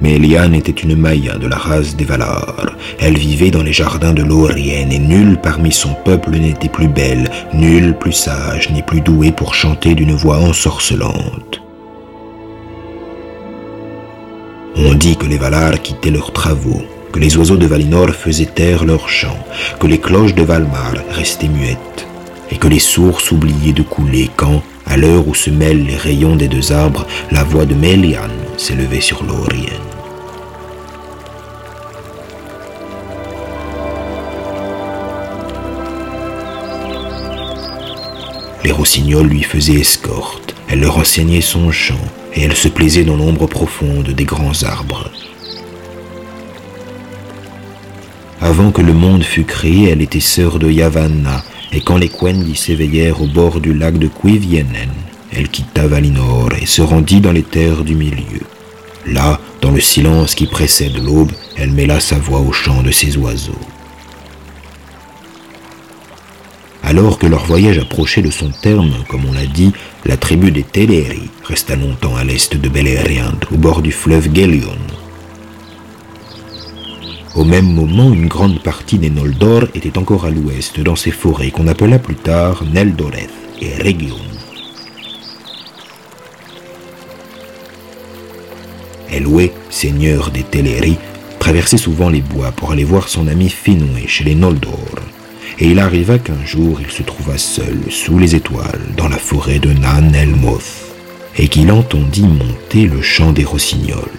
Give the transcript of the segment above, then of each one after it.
Mais était une Maya de la race des Valar. Elle vivait dans les jardins de Lorien et nulle parmi son peuple n'était plus belle, nulle plus sage ni plus douée pour chanter d'une voix ensorcelante. On dit que les Valar quittaient leurs travaux, que les oiseaux de Valinor faisaient taire leurs chants, que les cloches de Valmar restaient muettes, et que les sources oubliaient de couler quand, à l'heure où se mêlent les rayons des deux arbres, la voix de Melian s'élevait sur Lorien. Les rossignols lui faisaient escorte, elle leur enseignait son chant, et elle se plaisait dans l'ombre profonde des grands arbres. Avant que le monde fût créé, elle était sœur de Yavanna, et quand les Quendi s'éveillèrent au bord du lac de Cuivienen, elle quitta Valinor et se rendit dans les terres du milieu. Là, dans le silence qui précède l'aube, elle mêla sa voix au chant de ses oiseaux. Alors que leur voyage approchait de son terme, comme on l'a dit, la tribu des Teleri resta longtemps à l'est de Beleriand, au bord du fleuve Gelion. Au même moment, une grande partie des Noldor était encore à l'ouest, dans ces forêts qu'on appela plus tard Neldoreth et Region. Elwë, seigneur des Teleri, traversait souvent les bois pour aller voir son ami Finwë chez les Noldor et il arriva qu'un jour il se trouva seul sous les étoiles dans la forêt de Nan Elmoth, et qu'il entendit monter le chant des rossignols.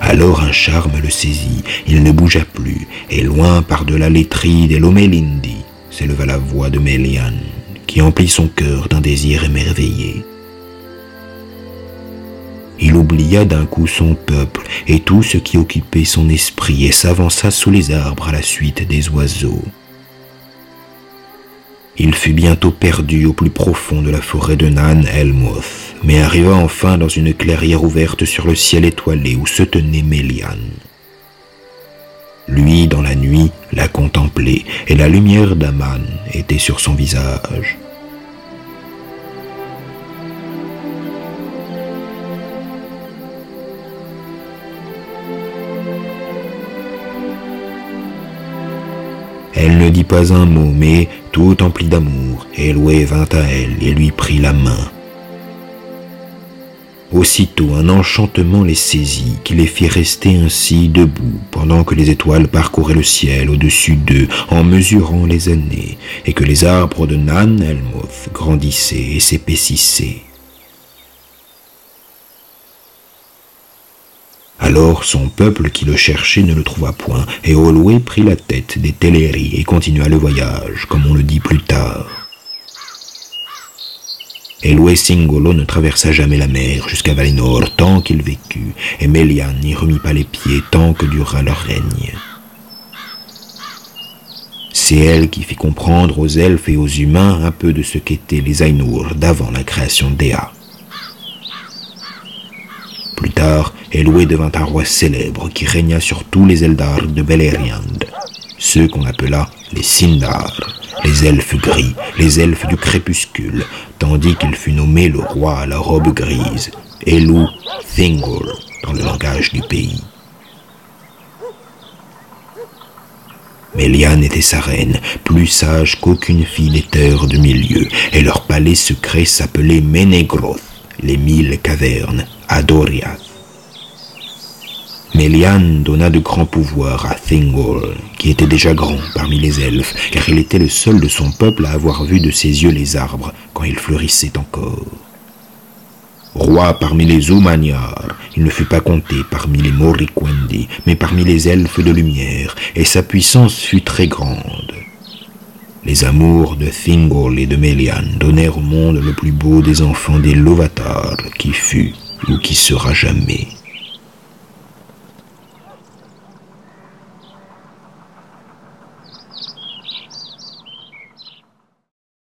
Alors un charme le saisit, il ne bougea plus, et loin par-delà l'étrie des Lomelindi s'éleva la voix de Melian, qui emplit son cœur d'un désir émerveillé. Il oublia d'un coup son peuple et tout ce qui occupait son esprit et s'avança sous les arbres à la suite des oiseaux. Il fut bientôt perdu au plus profond de la forêt de Nan Elmoth, mais arriva enfin dans une clairière ouverte sur le ciel étoilé où se tenait Mélian. Lui, dans la nuit, la contemplait, et la lumière d'Aman était sur son visage. Elle ne dit pas un mot, mais, tout empli d'amour, Elwë vint à elle et lui prit la main. Aussitôt un enchantement les saisit, qui les fit rester ainsi debout, pendant que les étoiles parcouraient le ciel au-dessus d'eux, en mesurant les années, et que les arbres de Nan Elmoth grandissaient et s'épaississaient. Alors son peuple qui le cherchait ne le trouva point, et Olwë prit la tête des Teleri et continua le voyage, comme on le dit plus tard. Elwë Singolo ne traversa jamais la mer jusqu'à Valinor tant qu'il vécut, et Melian n'y remit pas les pieds tant que dura leur règne. C'est elle qui fit comprendre aux elfes et aux humains un peu de ce qu'étaient les Ainur d'avant la création d'Ea. Plus tard, Elwë devint un roi célèbre qui régna sur tous les Eldar de Beleriand, ceux qu'on appela les Sindar, les elfes gris, les elfes du crépuscule, tandis qu'il fut nommé le roi à la robe grise, Elu Thingol, dans le langage du pays. Méliane était sa reine, plus sage qu'aucune fille des terres du milieu, et leur palais secret s'appelait Menegroth, les mille cavernes, à Méliane donna de grands pouvoirs à Thingol, qui était déjà grand parmi les elfes, car il était le seul de son peuple à avoir vu de ses yeux les arbres quand ils fleurissaient encore. Roi parmi les Umanyar, il ne fut pas compté parmi les Moriquendi, mais parmi les elfes de lumière, et sa puissance fut très grande. Les amours de Thingol et de Melian donnèrent au monde le plus beau des enfants des Lovatar qui fut ou qui sera jamais.